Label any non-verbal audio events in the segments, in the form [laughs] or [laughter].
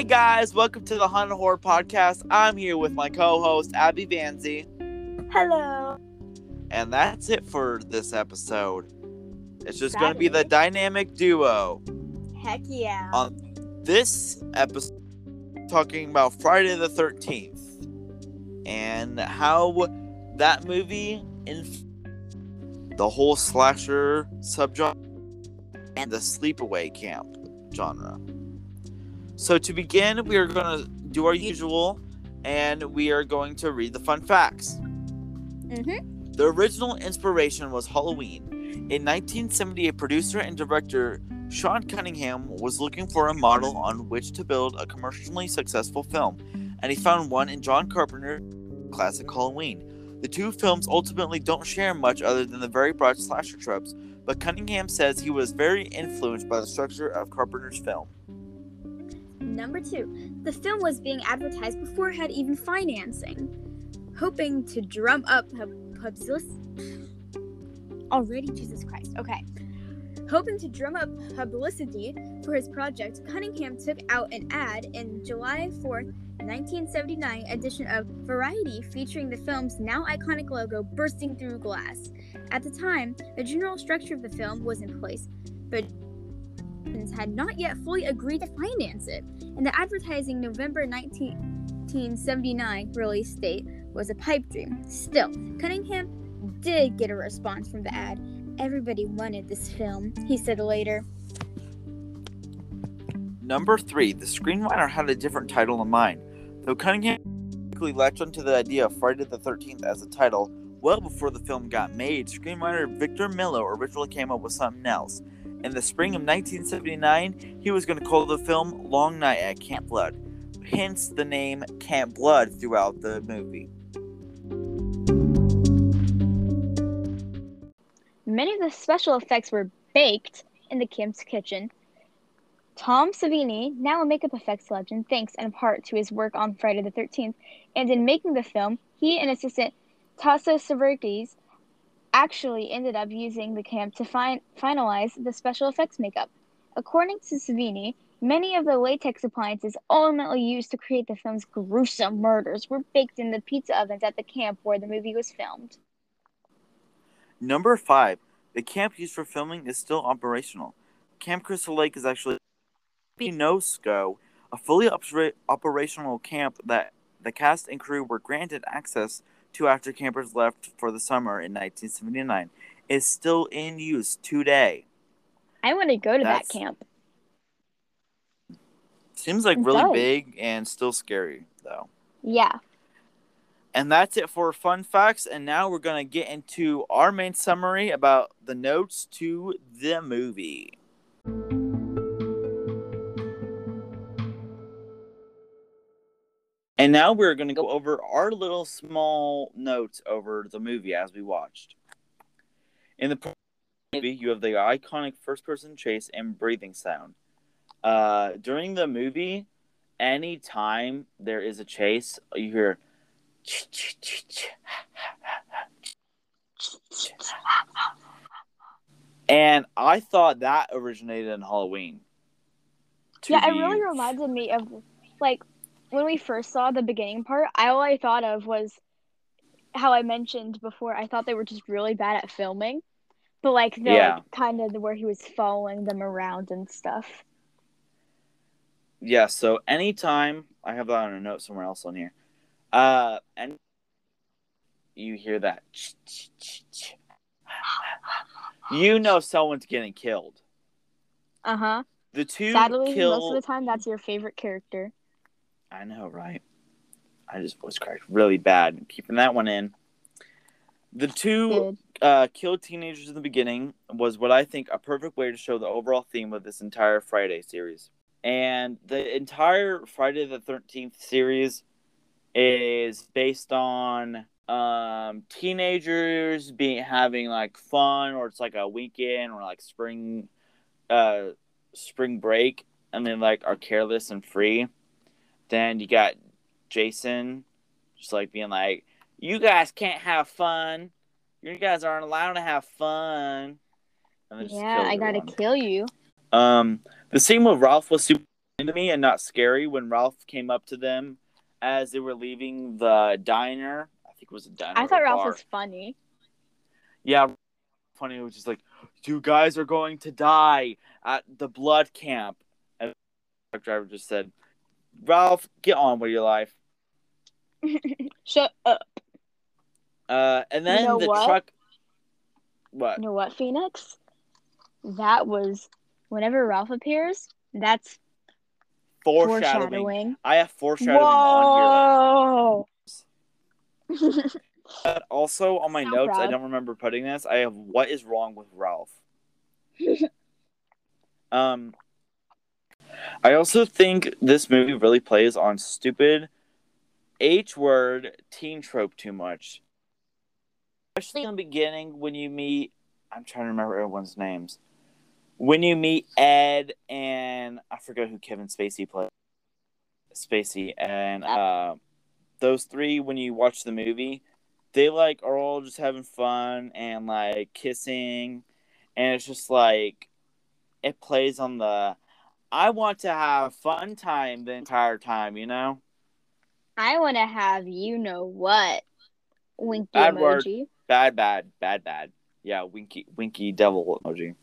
Hey guys, welcome to the Haunted Horror Podcast. I'm here with my co-host Abby Vanzi, Hello. and that's it for this episode. It's just going to be the dynamic duo. Heck yeah. On this episode, talking about Friday the 13th and how that movie in the whole slasher subgenre and the sleepaway camp genre. So to begin, we are going to do our usual and we are going to read the fun facts. mm-hmm. The original inspiration was Halloween. In 1978, producer and director Sean Cunningham was looking for a model on which to build a commercially successful film, and he found one in John Carpenter's classic Halloween. The two films ultimately don't share much other than the very broad slasher tropes, but Cunningham says he was very influenced by the structure of Carpenter's film. Number two, the film was being advertised before it had even financing, hoping to drum up publicity. Already, Jesus Christ. Okay. Hoping to drum up publicity for his project, Cunningham took out an ad in July 4th, 1979 edition of Variety featuring the film's now iconic logo bursting through glass. At the time, the general structure of the film was in place, but had not yet fully agreed to finance it, and the advertising November 1979 release date was a pipe dream. Still, Cunningham did get a response from the ad. Everybody wanted this film, he said later. Number three, the screenwriter had a different title in mind. Though Cunningham quickly latched onto the idea of Friday the 13th as a title, well before the film got made, screenwriter Victor Miller originally came up with something else. In the spring of 1979, he was going to call the film Long Night at Camp Blood, hence the name Camp Blood throughout the movie. Many of the special effects were baked in the camp's kitchen. Tom Savini, now a makeup effects legend, thanks in part to his work on Friday the 13th, and in making the film, he and assistant Tasso Stavrakis actually ended up using the camp to fin- finalize the special effects makeup. According to Savini, many of the latex appliances ultimately used to create the film's gruesome murders were baked in the pizza ovens at the camp where the movie was filmed. Number five, the camp used for filming is still operational. Camp Crystal Lake is actually NOSCO, a fully opera- operational camp that the cast and crew were granted access to after campers left for the summer in 1979. Is still in use today. I want to go to That's- that camp. Seems like really big and still scary though. Yeah. And that's it for fun facts. And now we're going to get into our main summary about the notes to the movie. And now we're going to go over our little small notes over the movie as we watched. In the movie, you have the iconic first person chase and breathing sound. Uh, during the movie, anytime there is a chase, you hear and I thought that originated in Halloween. Yeah, it really reminded me of like when we first saw the beginning part. I all I thought of was how I mentioned before. I thought they were just really bad at filming, but like the Yeah. like, kind of where he was following them around and stuff. Yeah, so anytime I have that on a note somewhere else on here, uh, and you hear that, you know someone's getting killed. Uh huh. The two Sadly, kill. most of the time, that's your favorite character. I know, right? I just voice cracked really bad. Keeping that one in. The two uh, killed teenagers in the beginning was what I think a perfect way to show the overall theme of this entire Friday series. And the entire Friday the 13th series is based on um, teenagers being having like fun or it's like a weekend or like spring uh, spring break and then like are careless and free. Then you got Jason just like being like, You guys can't have fun. You guys aren't allowed to have fun. And just Yeah, I gotta everyone. kill you. Um, the scene with Ralph was super to me and not scary when Ralph came up to them as they were leaving the diner. I think it was a diner. I thought Ralph bar. was funny. Yeah, funny. It was just like, you guys are going to die at the blood camp. And the truck driver just said, Ralph, get on with your life. [laughs] Shut up. Uh, and then know the what? truck. What? You know what, Phoenix? That was whenever Ralph appears. That's Foreshadowing. foreshadowing. I have foreshadowing on here. But also on my So notes, I don't remember putting this. I have what is wrong with Ralph. [laughs] um, I also think this movie really plays on stupid H word teen trope too much. Especially in the beginning when you meet, I'm trying to remember everyone's names. When you meet Ed and I forget who Kevin Spacey played. Spacey and uh, those three, when you watch the movie, they like are all just having fun and like kissing, and it's just like it plays on the I want to have fun time the entire time, you know. I want to have you know what. Winky Bad word. emoji. Bad, bad, bad, bad. Yeah, winky, winky devil emoji.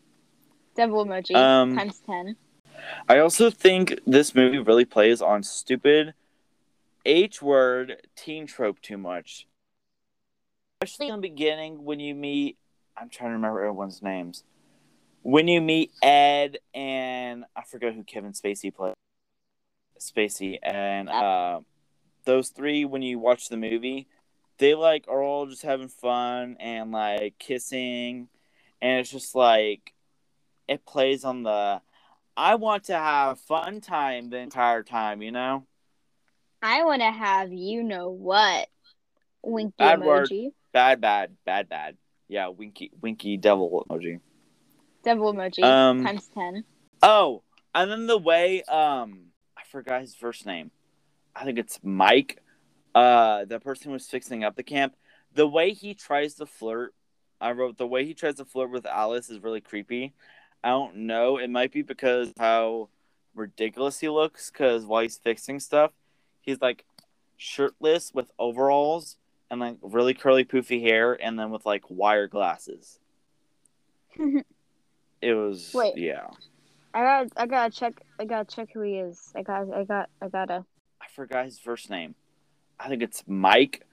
Devil emoji. Um, times 10. I also think this movie really plays on stupid H word teen trope too much. Especially in the beginning when you meet, I'm trying to remember everyone's names. When you meet Ed and I forget who Kevin Spacey played. Spacey and uh, those three, when you watch the movie, they like are all just having fun and like kissing, and it's just like it plays on the I want to have fun time the entire time, you know? I want to have you know what. Winky Bad word. emoji. Bad, bad, bad, bad. Yeah, winky, winky devil emoji. Devil emoji. Um, times 10. Oh, and then the way, um, I forgot his first name. I think it's Mike. Uh, the person who was fixing up the camp. The way he tries to flirt, I wrote the way he tries to flirt with Alice is really creepy. I don't know. It might be because how ridiculous he looks. Because while he's fixing stuff, he's like shirtless with overalls and like really curly poofy hair, and then with like wire glasses. [laughs] It was Wait. yeah. I got I gotta check I gotta check who he is. I got I got I gotta I forgot his first name. I think it's Mike.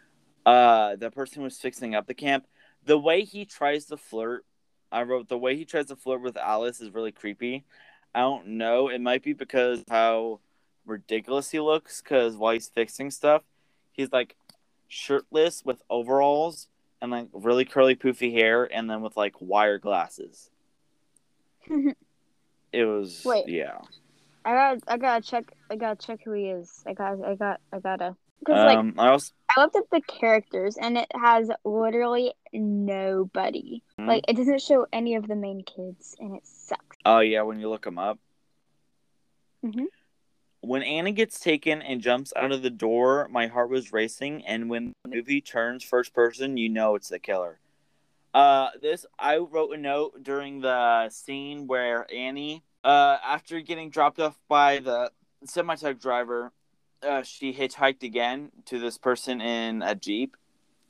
Uh, the person who was fixing up the camp. The way he tries to flirt, I wrote the way he tries to flirt with Alice is really creepy. I don't know. It might be because how ridiculous he looks. Because while he's fixing stuff, he's like shirtless with overalls and like really curly poofy hair, and then with like wire glasses. [laughs] It was Wait. yeah. I got I gotta check I gotta check who he is. I got I got I gotta because like Um, I also I looked at the characters and it has literally nobody. Hmm. Like it doesn't show any of the main kids and it sucks. Oh yeah, when you look them up. Mhm. When Annie gets taken and jumps out of the door, my heart was racing, and when the movie turns first person, you know it's the killer. Uh, this I wrote a note during the scene where Annie, uh, after getting dropped off by the semi truck driver, uh, she hitchhiked again to this person in a jeep,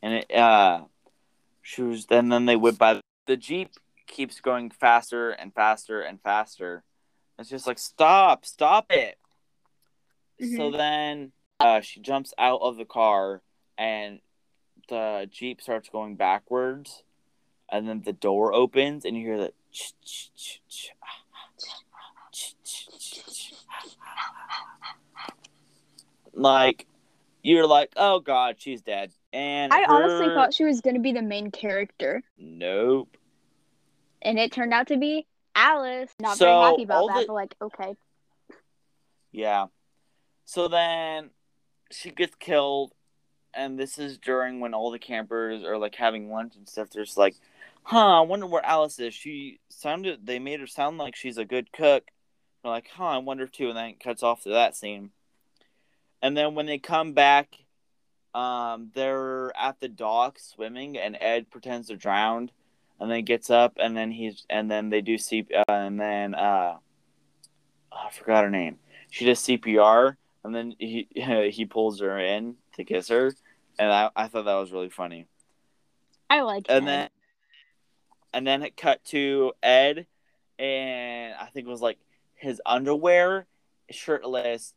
and it, uh, she was. And then they whip by the jeep keeps going faster and faster and faster. It's just like stop, stop it. So then uh, she jumps out of the car and the jeep starts going backwards, and then the door opens and you hear the. Like you're like, oh god, she's dead. And I honestly thought she was gonna be the main character, nope. and it turned out to be Alice. Not So, very happy about that, the- but like okay. Yeah. So then she gets killed, and this is during when all the campers are like having lunch and stuff. They're like, huh, I wonder where Alice is. She sounded, they made her sound like she's a good cook. They're like, huh, I wonder too. And then it cuts off to that scene. And then when they come back, um, they're at the dock swimming, and Ed pretends to drown, and then gets up, and then he's, and then they do see, uh, and then, uh, oh, I forgot her name she does CPR, and then he [laughs] he pulls her in to kiss her, and I, I thought that was really funny. I like And then and then it cut to Ed, and I think it was like his underwear, shirtless,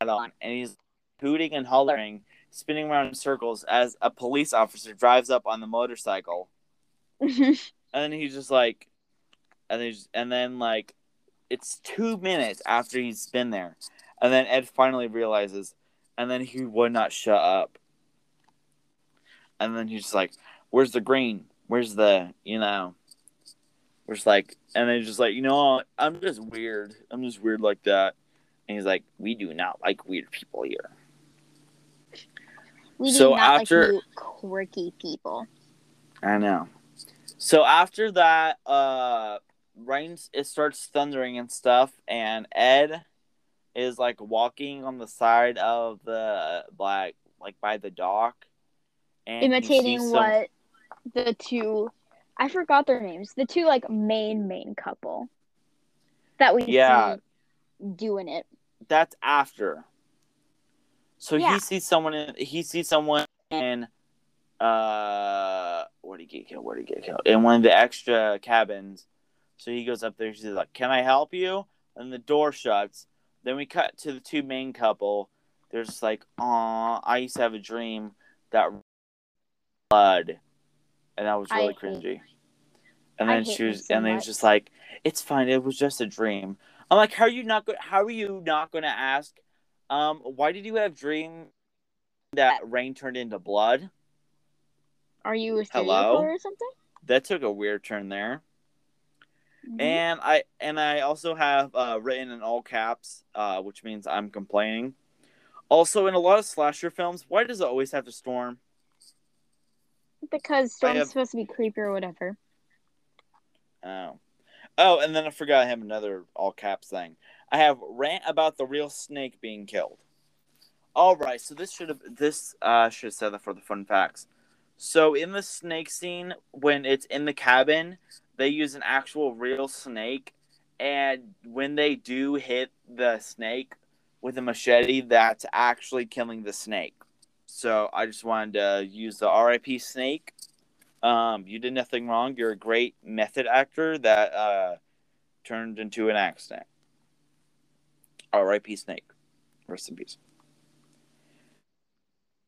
on, and he's hooting and hollering, spinning around in circles as a police officer drives up on the motorcycle. Mm-hmm. And then he's just like, and then, and then like, it's two minutes after he's been there, and then Ed finally realizes, and then he would not shut up. And then he's just like, "Where's the green? Where's the you know?" Where's like, and he's just like, you know, I'm just weird. I'm just weird like that. And he's like, we do not like weird people here. we do So not after- like quirky people. I know. So after that, uh, rains. It starts thundering and stuff, and Ed is like walking on the side of the like like by the dock, and Imitating some- what the two I forgot their names. The two like main main couple that we Yeah. see doing it. That's after. So Yeah. he sees someone. In, he sees someone in. Uh, where would he get killed? Where would he get killed? In one of the extra cabins. So he goes up there. She's like, "Can I help you?" And the door shuts. Then we cut to the two main couple. They're just like, "Aw, I used to have a dream that blood," and that was I really hate- cringy. And then she was, so and then he's just like, "It's fine. It was just a dream." I'm like, "How are you not? Go- how are you not going to ask? Um, why did you have dream that rain turned into blood?" Are you a Hello? or something? That took a weird turn there. Mhm. And I and I also have uh, written in all caps, uh, which means I'm complaining. Also, in a lot of slasher films, why does it always have to storm? Because Storm's have- supposed to be creepy or whatever. Oh, oh, and then I forgot I have another all caps thing. I have rant about the real snake being killed. All right, so this should have this uh, should have said that for the fun facts. So in the snake scene, when it's in the cabin, they use an actual real snake, and when they do hit the snake with a machete, that's actually killing the snake. So I just wanted to use the RIP snake um, you did nothing wrong. You're a great method actor that uh, turned into an accident. R.I.P. Snake. Rest in peace.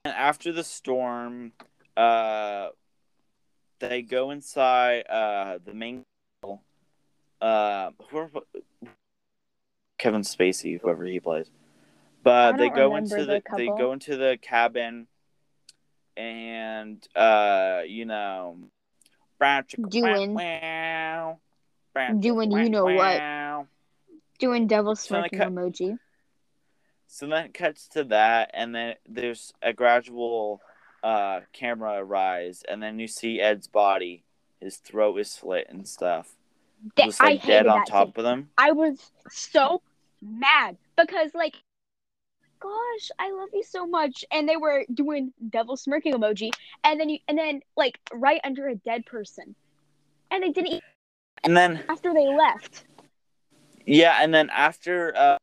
And after the storm, uh, they go inside uh, the main. Uh, Kevin Spacey, whoever he plays, but they go into the the they go into the cabin and uh you know Doing- wow, doing you know what. what Doing devil So they smirking cut- emoji. so then it cuts to that and then there's a gradual uh camera rise and then you see ed's body his throat is slit and stuff That- just like I dead hated on that top scene. of them I was so mad because like gosh, I love you so much. And they were doing devil smirking emoji and then you and then like right under a dead person. And they didn't eat and then after they left. Yeah, and then after uh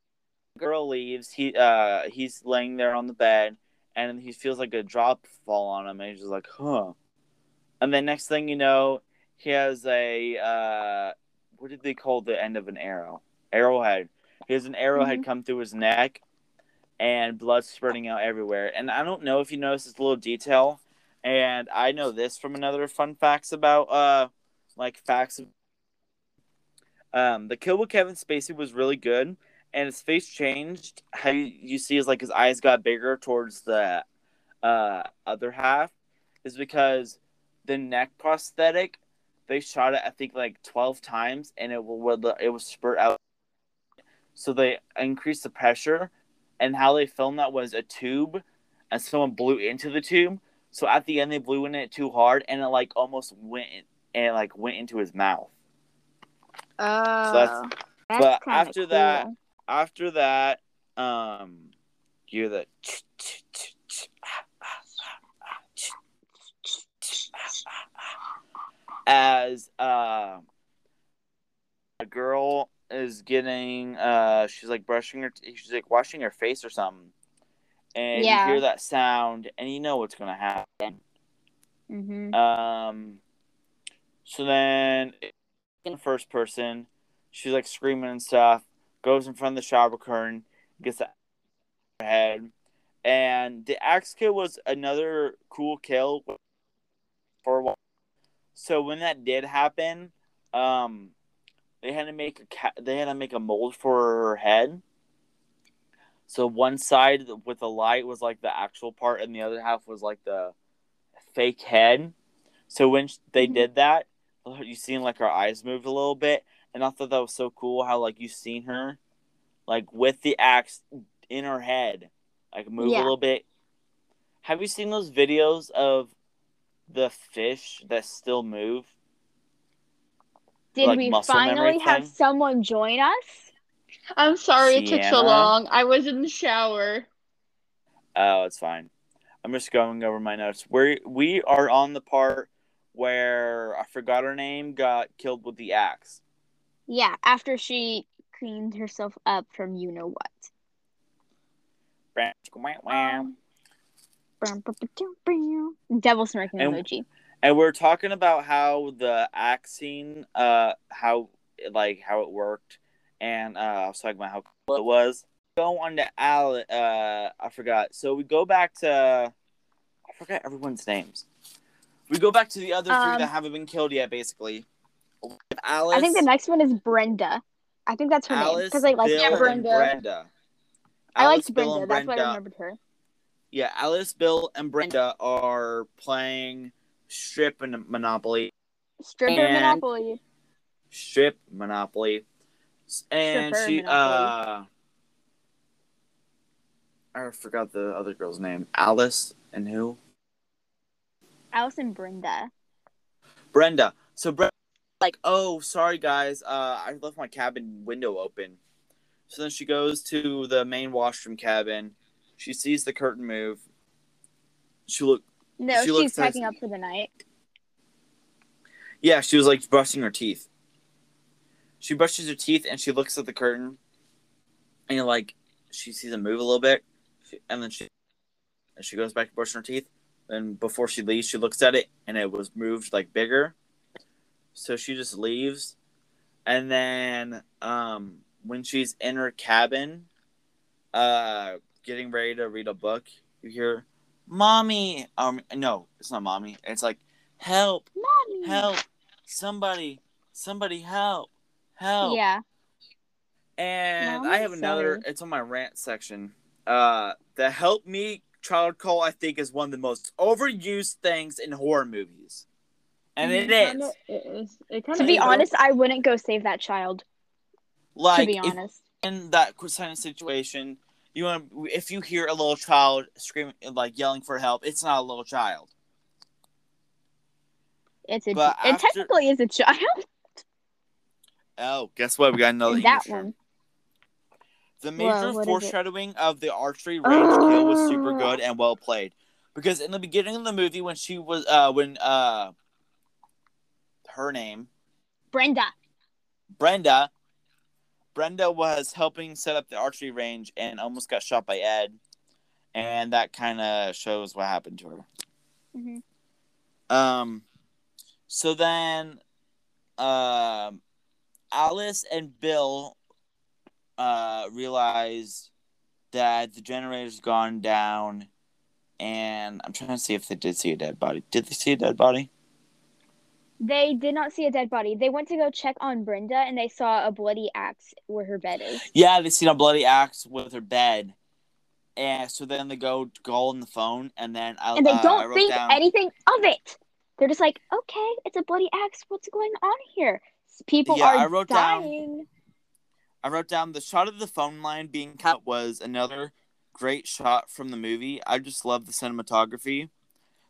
girl leaves, he uh he's laying there on the bed and he feels like a drop fall on him and he's just like, huh. And then next thing you know, he has a uh what did they call the end of an arrow? Arrowhead. He has an arrowhead Mhm. come through his neck and blood spurting out everywhere. And I don't know if you noticed this little detail, and I know this from another fun facts about uh like facts um, the kill with Kevin Spacey was really good, and his face changed. How you, see is like his eyes got bigger towards the uh, other half, is because the neck prosthetic they shot it I think like twelve times, and it will it would spurt out. So they increased the pressure, and how they filmed that was a tube, and someone blew into the tube. So at the end they blew in it too hard, and it like almost went and it, like went into his mouth. Oh, that's- that's but after that- after that, um, you're the as uh, girl is getting uh she's like brushing her she's like washing her face or something. And Yeah. you hear that sound and you know what's gonna happen. Mm-hmm. Um so then in the first person, she's like screaming and stuff, goes in front of the shower curtain, gets the [laughs] head. And the axe kill was another cool kill for a while. So when that did happen, um, they had to make a ca- they had to make a mold for her head. So one side with the light was like the actual part, and the other half was like the fake head. So when they Mhm. did that, you seen like her eyes moved a little bit, and I thought that was so cool how like you seen her, like with the axe in her head, like move Yeah. a little bit. Have you seen those videos of the fish that still move? Did like we finally have thing? someone join us? I'm sorry it took so long. I was in the shower. Oh, it's fine. I'm just going over my notes. We we are on the part where I forgot her name got killed with the axe. Yeah, after she cleaned herself up from you know what. Devil smirking And- emoji. And we're talking about how the scene, uh, how like how it worked, and uh, I was talking about how cool it was. Go on to Al. Uh, I forgot. So we go back to. I forgot everyone's names. We go back to the other three Um, that haven't been killed yet. Basically, Alice. I think the next one is Brenda. I think that's her name because I like Bill, Yeah, Brenda. Brenda. I Alice, liked Bill, Brenda. That's why I Brenda- remembered her. Yeah, Alice, Bill, and Brenda are playing strip and Monopoly. Stripper And- Monopoly. Strip Monopoly. And Stripper she Monopoly. uh I forgot the other girl's name. Alice and who? Alice and Brenda. Brenda. So Brenda like, "Oh, sorry guys. Uh I left my cabin window open." So then she goes to the main washroom cabin. She sees the curtain move. She look No, She she's packing up for the night. Yeah, she was like brushing her teeth. She brushes her teeth and she looks at the curtain, and like she sees it move a little bit, she- and then she and she goes back to brushing her teeth. And before she leaves, she looks at it and it was moved like bigger. So she just leaves, and then um, when she's in her cabin, uh, getting ready to read a book, you hear, "Mommy!" Um, no, it's not mommy. It's like, "Help! Mommy. help somebody somebody help help Yeah. and Mom, i have another sorry. it's on my rant section uh the help me child call i think is one of the most overused things in horror movies and it is Kinda- It is. It To be is. honest, I wouldn't go save that child. like to be honest. in that kind of situation you want if you hear a little child screaming like yelling for help it's not a little child It's a but it after- technically is a child. [laughs] oh guess what we got another that English term. The major foreshadowing of the archery range kill was super [gasps] good and well played. Because in the beginning of the movie, when she was, uh, when uh, her name Brenda. Brenda, Brenda was helping set up the archery range and almost got shot by Ed, and that kind of shows what happened to her. Mhm. Um, so then, um, Alice and Bill, uh, realize that the generator's gone down, and I'm trying to see if they did see a dead body. Did they see a dead body? They did not see a dead body. They went to go check on Brenda and they saw a bloody axe where her bed is. Yeah, they seen a bloody axe with her bed. And so then they go call on the phone, and then I, And they uh, don't think down, anything of it. They're just like, okay, it's a bloody axe. What's going on here? People Yeah, are I wrote down- dying. I wrote down the shot of the phone line being cut was another great shot from the movie. I just love the cinematography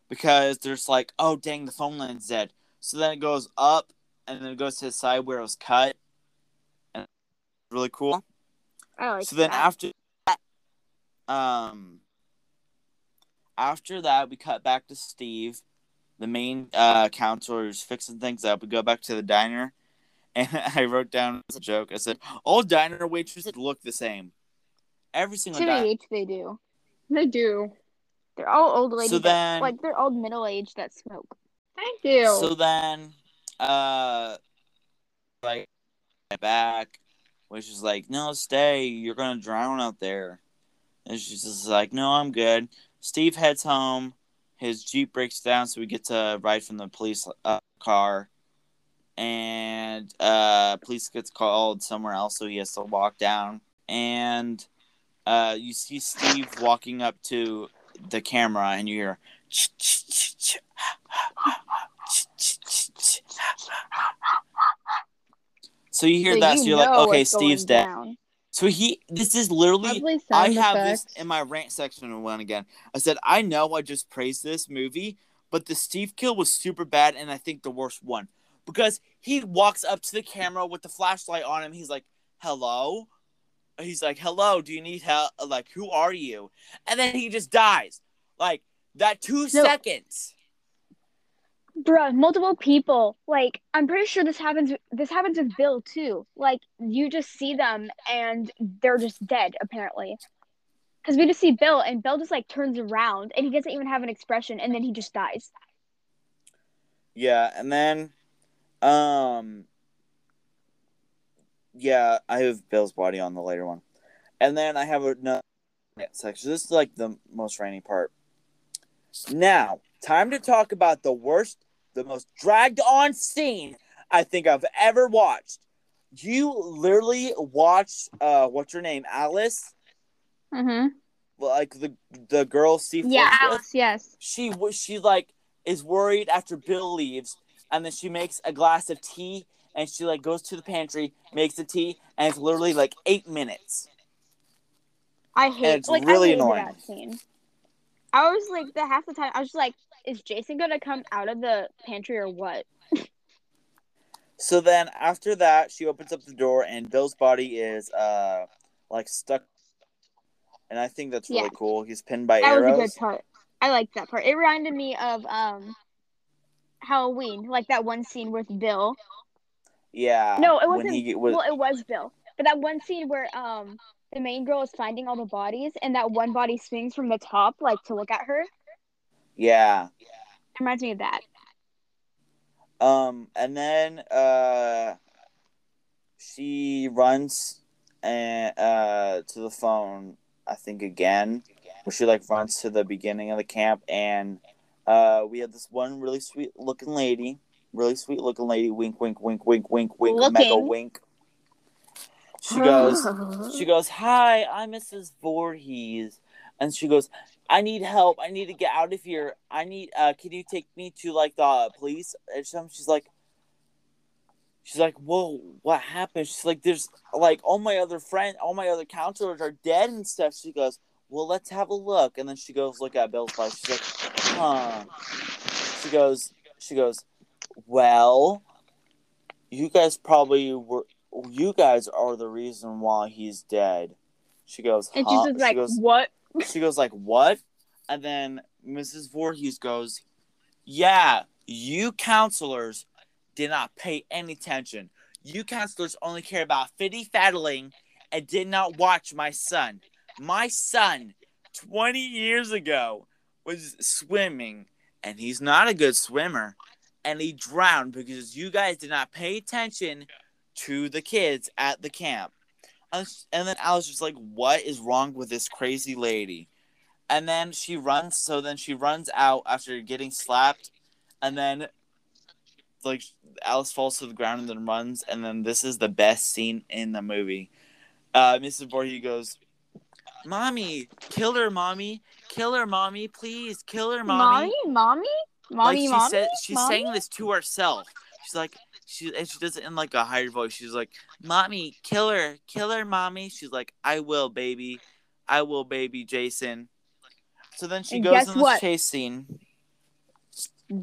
because there's like, oh dang, the phone line's dead. So then it goes up and then it goes to the side where it was cut, and really cool. I like so then after that, um, after that we cut back to Steve, the main uh, counselor, who's fixing things up. We go back to the diner, [laughs] and I wrote down as a joke. I said all diner waitresses look the same. Every single diner. TBH, they do. They do. They're all old ladies. So that- then- like they're old middle aged that smoke. Thank you. So then, uh, like back, which is like, no, stay. You're gonna drown out there. And she's just like, no, I'm good. Steve heads home. His jeep breaks down, so we get to ride from the police uh, car. And uh, police gets called somewhere else, so he has to walk down. And uh, you see Steve walking up to the camera, and you hear. So you hear So that, you so you're like, okay, Steve's dead. down. So he, this is literally, I have effects. this in my rant section one again. I said, I know I just praised this movie, but the Steve kill was super bad, and I think the worst one because he walks up to the camera with the flashlight on him. He's like, "Hello," he's like, "Hello, do you need help? Like, who are you?" And then he just dies. Like that two seconds. Bruh, multiple people. Like, I'm pretty sure this happens. This happens with Bill too. Like, you just see them and they're just dead apparently. Because we just see Bill and Bill just like turns around and he doesn't even have an expression and then he just dies. Yeah, and then, um, yeah, I have Bill's body on the later one, and then I have another section. This is like the most rainy part. Now, time to talk about the worst, the most dragged on scene I think I've ever watched. You literally watched, uh, what's her name, Alice, Mm-hmm. like the the girl Steve Yeah? Alice. Yes. she was she like is worried after Bill leaves, and then she makes a glass of tea, and she like goes to the pantry, makes the tea, and it's literally like eight minutes. I hate. it's like, really I annoying. That scene. I was like, the half the time, I was just like, is Jason gonna come out of the pantry or what? So then after that, she opens up the door, and Bill's body is uh like stuck, and I think that's really Yeah. cool. He's pinned by That was a good part. I liked that part. It reminded me of um Halloween, like that one scene with Bill. Yeah. No, it wasn't. he was. Well, it was Bill, but that one scene where um the main girl is finding all the bodies, and that one body swings from the top, like to look at her. Yeah. It reminds me of that. Um, and then uh, she runs and uh to the phone. I think again, where she like runs to the beginning of the camp, and uh, we had this one really sweet looking lady, really sweet looking lady. Wink, wink, wink, wink, wink, wink, mega wink. She goes. [laughs] She goes, "Hi, I'm Mrs. Voorhees," and she goes, "I need help. I need to get out of here. I need. Uh, can you take me to like the police?" And some, she's like, she's like, "Whoa, what happened?" She's like, "There's like all my other friends, all my other counselors are dead and stuff." She goes, "Well, let's have a look." And then she goes, "Look at Bill's body." She's like, "Huh." She goes, she goes, "Well, you guys probably were." You guys are the reason why he's dead. She goes, And she's just like, she goes, "What?" She goes like, "What?" And then Mrs. Voorhees goes, "Yeah, you counselors did not pay any attention. You counselors only care about fitty faddling and did not watch my son. My son, 20 years ago, was swimming, and he's not a good swimmer, and he drowned because you guys did not pay attention to the kids at the camp." And and then I was just like, what is wrong with this crazy lady? And then she runs, so then she runs out after getting slapped, and then like Alice falls to the ground and then runs, and then this is the best scene in the movie. Uh, Mrs. Voorhees goes, "Mommy, kill her, mommy, kill her, mommy, please, kill her, mommy." mommy, mommy, mommy, like she mommy. said, she's mommy? saying this to herself. She's like, she and she does it in like a higher voice. She's like, "Mommy, kill her, kill her, mommy." She's like, "I will, baby, I will, baby, Jason." So then she And goes in this what? chase scene.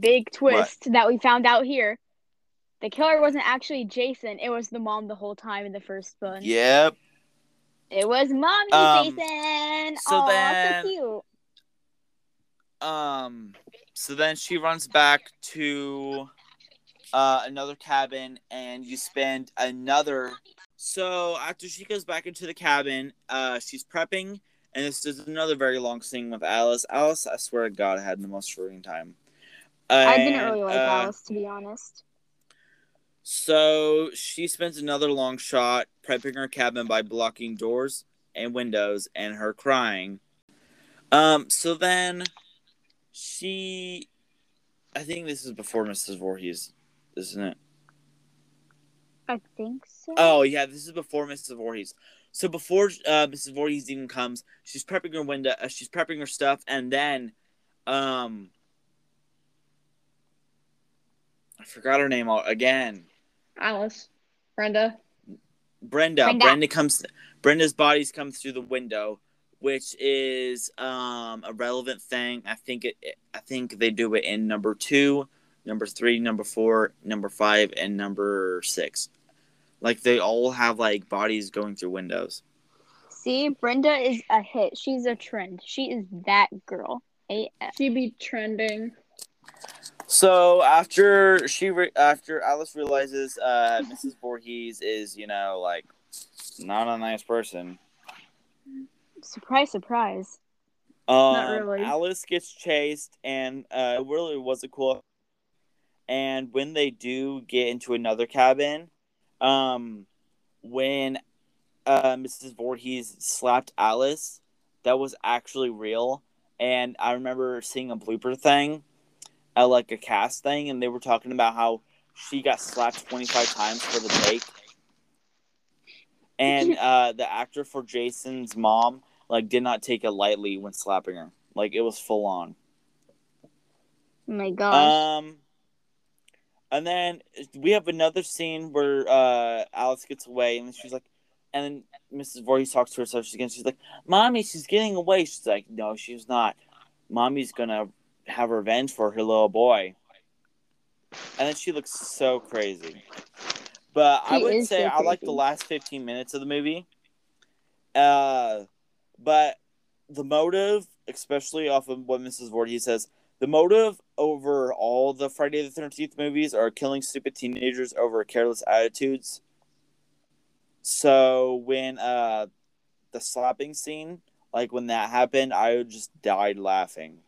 Big twist that we found out here. The killer wasn't actually Jason. It was the mom the whole time in the first one. Yep. It was mommy Um, Jason. so Aw, then- so cute. Um. So then she runs back to uh, another cabin, and you spend another. So after she goes back into the cabin, uh, she's prepping, and this is another very long scene with Alice. Alice, I swear to God, had the most frustrating time. I didn't really like uh, Alice, to be honest. So she spends another long shot prepping her cabin by blocking doors and windows and her crying. Um, so then she I think this is before Mrs. Voorhees, isn't it? I think so. Oh yeah, this is before Mrs. Voorhees. So before uh, Mrs. Voorhees even comes, she's prepping her window. Uh, she's prepping her stuff, and then, um, I forgot her name all, again. Alice. Brenda. Brenda. Brenda. Brenda comes. Brenda's bodies come through the window, which is um a relevant thing. I think it. I think they do it in number two, number three, number four, number five, and number six. Like they all have like bodies going through windows. See, Brenda is a hit. She's a trend. She is that girl. AF. She be trending. So after she re- after Alice realizes uh [laughs] Mrs. Voorhees is you know like not a nice person. Surprise, surprise. Um, really. Alice gets chased, and uh, it really was a cool. And when they do get into another cabin, um, when uh, Mrs. Voorhees slapped Alice, that was actually real. And I remember seeing a blooper thing, uh, like a cast thing, and they were talking about how she got slapped 25 times for the take. And [laughs] uh, the actor for Jason's mom like did not take it lightly when slapping her. Like it was full on. Oh my gosh. Um, and then we have another scene where uh Alice gets away, and she's like, and then Mrs. Voorhees talks to herself. She's again. She's like, "Mommy, she's getting away." She's like, "No, she's not. Mommy's gonna have revenge for her little boy." And then she looks so crazy. But I would say so I like the last fifteen minutes of the movie. Uh, but the motive, especially off of what Mrs. Voorhees says, the motive over all the Friday the Thirteenth movies are killing stupid teenagers over careless attitudes. So when uh the slapping scene, like when that happened, I just died laughing.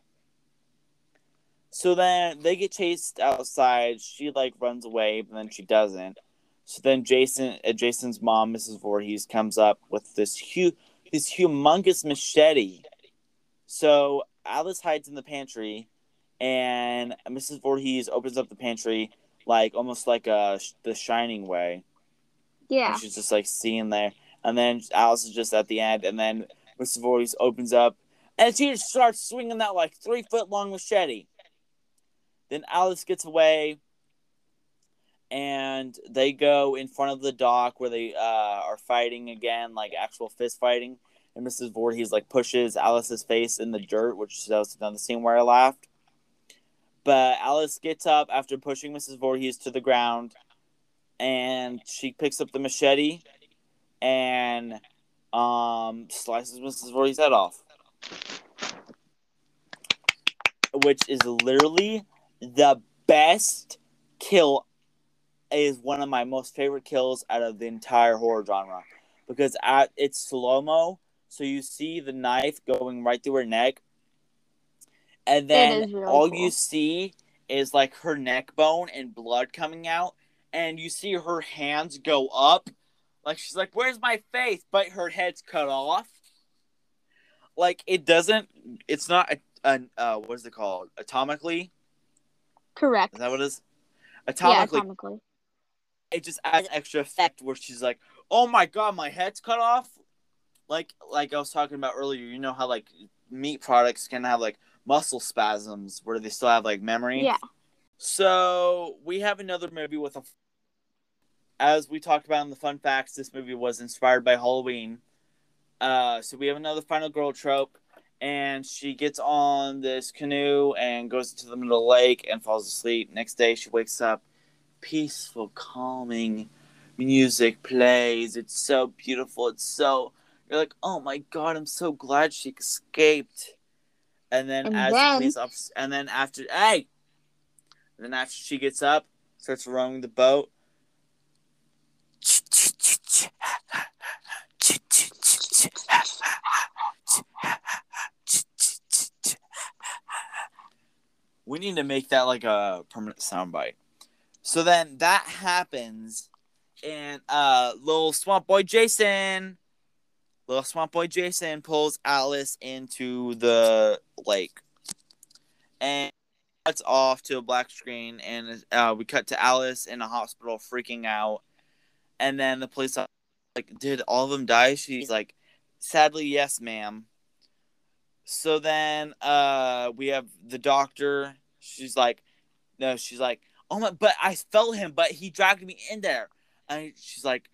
So then they get chased outside. She like runs away, but then she doesn't. So then Jason, uh, Jason's mom, Mrs. Voorhees, comes up with this huge, this humongous machete. So Alice hides in the pantry, and Mrs. Voorhees opens up the pantry like almost like a the Shining way. yeah. And she's just like seeing there, and then Alice is just at the end, and then Mrs. Voorhees opens up, and she just starts swinging that like three foot long machete. Then Alice gets away, and they go in front of the dock where they uh, are fighting again, like actual fist fighting. And Mrs. Voorhees like pushes Alice's face in the dirt, which was another scene where I laughed. But Alice gets up after pushing Mrs. Voorhees to the ground, and she picks up the machete and um, slices Mrs. Voorhees' head off, which is literally the best kill. Is one of my most favorite kills out of the entire horror genre because at it's slow mo, so you see the knife going right through her neck, and then really all cool. you see is like her neck bone and blood coming out, and you see her hands go up, like she's like, "Where's my face?" But her head's cut off. Like it doesn't. It's not a, an uh, what is it called? Atomically. Correct. Is that what it is? yeah, Atomically, atomically. it just adds extra effect where she's like, "Oh my god, my head's cut off." Like like I was talking about earlier, you know how like meat products can have like muscle spasms where they still have like memory. Yeah. So we have another movie with a. As we talked about in the fun facts, this movie was inspired by Halloween. Uh, so we have another final girl trope, and she gets on this canoe and goes into the middle of the lake and falls asleep. Next day, she wakes up, peaceful, calming music plays. It's so beautiful. It's so you're like, oh my god, I'm so glad she escaped. And then And as then- police officer, and then after, hey, and then after she gets up, starts rowing the boat. We need to make that like a permanent soundbite. So then that happens, and uh, little swamp boy Jason, little swamp boy Jason pulls Alice into the lake, and cuts off to a black screen, and uh, we cut to Alice in a hospital freaking out, and then the police are like, "Did all of them die?" She's like, "Sadly, yes, ma'am." So then uh, we have the doctor. She's like, "No," she's like, "Oh my!" But I felt him, but he dragged me in there, and she's like,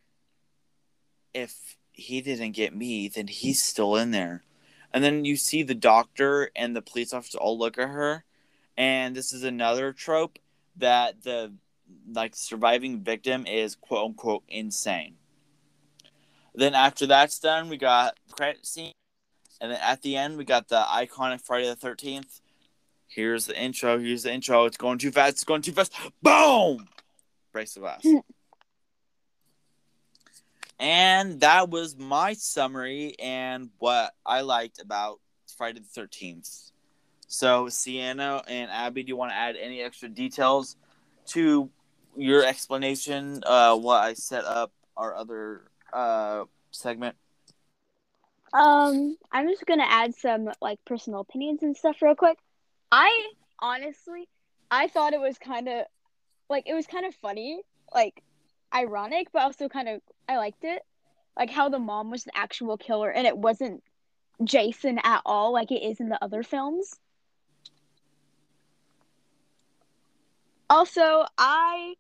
"If he didn't get me, then he's mm. still in there." And then you see the doctor and the police officers all look at her, and this is another trope that the like surviving victim is quote unquote insane. Then after that's done, we got credit scene, and then at the end we got the iconic Friday the Thirteenth. Here's the intro. Here's the intro. It's going too fast. It's going too fast. Boom! Brace the glass. [laughs] and that was my summary and what I liked about Friday the Thirteenth. So, Sienna and Abby, do you want to add any extra details to your explanation? Uh, what I set up our other uh segment. Um, I'm just gonna add some like personal opinions and stuff real quick. I honestly, I thought it was kind of like it was kind of funny, like ironic, but also kind of I liked it, like how the mom was the actual killer and it wasn't Jason at all, like it is in the other films. Also, I,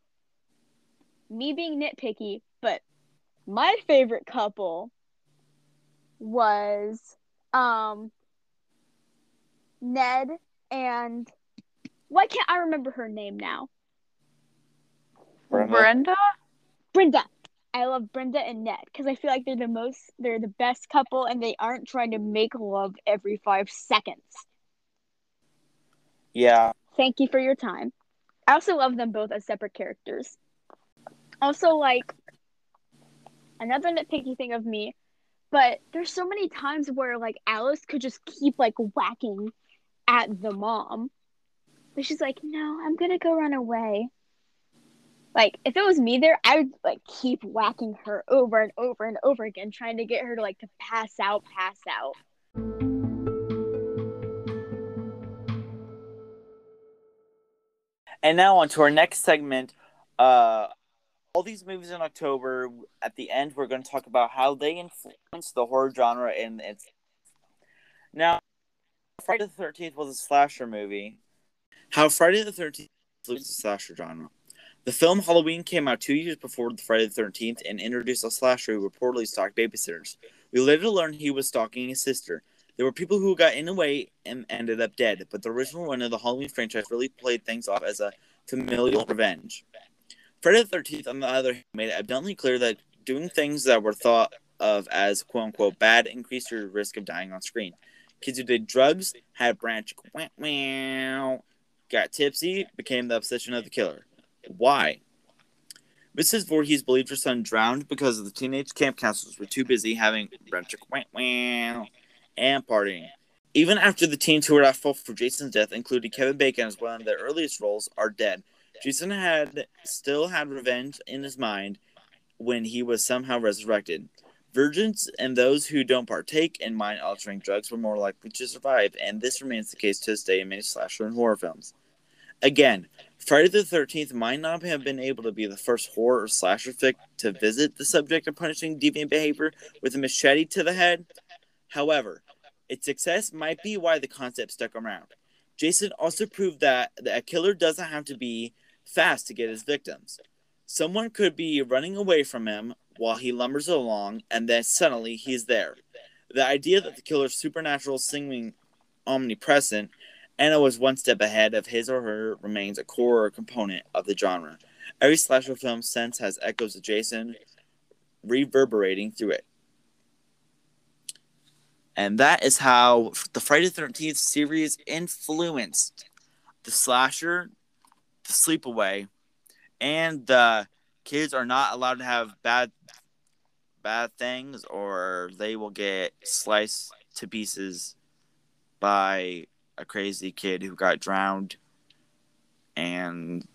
me being nitpicky, but my favorite couple was um Ned and why can't I remember her name now? Brenda? Brenda? Brenda. I love Brenda and Ned because I feel like they're the most, they're the best couple, and they aren't trying to make love every five seconds. Yeah. Thank you for your time. I also love them both as separate characters. Also, like another nitpicky thing of me, but there's so many times where like Alice could just keep like whacking at the mom, but she's like, "No, I'm gonna go run away." Like if it was me there, I would like keep whacking her over and over and over again, trying to get her to like to pass out, pass out. And now on to our next segment. Uh, all these movies in October. At the end, we're going to talk about how they influence the horror genre and its. Now, Friday the Thirteenth was a slasher movie. How Friday the Thirteenth influenced the slasher genre. The film Halloween came out two years before Friday the Thirteenth and introduced a slasher who reportedly stalked babysitters. We later learned he was stalking his sister. There were people who got in the way and ended up dead, but the original run of the Halloween franchise really played things off as a familial revenge. Friday the Thirteenth, on the other hand, made it abundantly clear that doing things that were thought of as "quote unquote" bad increased your risk of dying on screen. Kids who did drugs had branch, got tipsy, became the obsession of the killer. Why? Mrs. Voorhees believed her son drowned because the teenage camp counselors were too busy having and partying. Even after the teens who were at fault for Jason's death, including Kevin Bacon as one of their earliest roles, are dead, Jason had still had revenge in his mind when he was somehow resurrected. Virgins and those who don't partake in mind altering drugs were more likely to survive, and this remains the case to this day in many slasher and horror films. Again, Friday the 13th might not have been able to be the first horror or slasher flick to visit the subject of punishing deviant behavior with a machete to the head. However, its success might be why the concept stuck around. Jason also proved that a killer doesn't have to be fast to get his victims. Someone could be running away from him while he lumbers along, and then suddenly he's there. The idea that the killer's supernatural seeming omnipresent and was one step ahead of his or her remains a core component of the genre. Every slasher film since has echoes of Jason reverberating through it. And that is how the Friday the 13th series influenced the slasher, the sleepaway, and the kids are not allowed to have bad bad things or they will get sliced to pieces by a crazy kid who got drowned and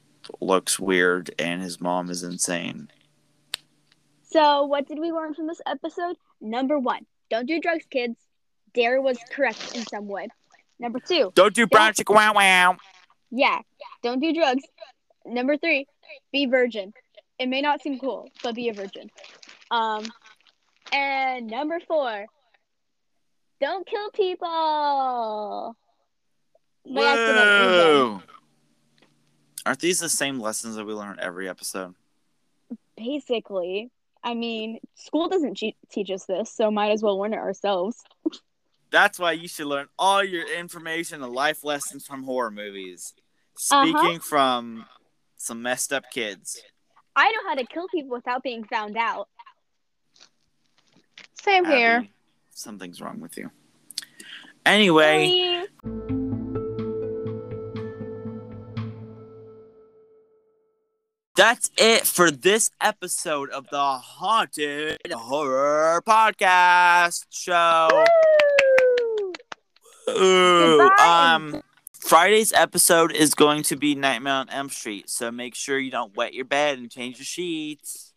looks weird and his mom is insane. So, what did we learn from this episode? Number one, don't do drugs, kids. Dare was correct in some way. Number two, Don't do brown chicken wow wow. yeah, don't do drugs. Number three, be virgin. It may not seem cool, but be a virgin. Um, and number four, don't kill people. By. Whoa. Aren't these the same lessons that we learn every episode? Basically, I mean, school doesn't che- teach us this, so might as well learn it ourselves. [laughs] That's why you should learn all your information and life lessons from horror movies. Uh-huh. Speaking from some messed up kids. I know how to kill people without being found out. Same here. Something's wrong with you. Anyway, Bye. That's it for this episode of the Haunted Horror Podcast Show. Woo! Ooh, um, Friday's episode is going to be Nightmare on Elm Street, so make sure you don't wet your bed and change your sheets.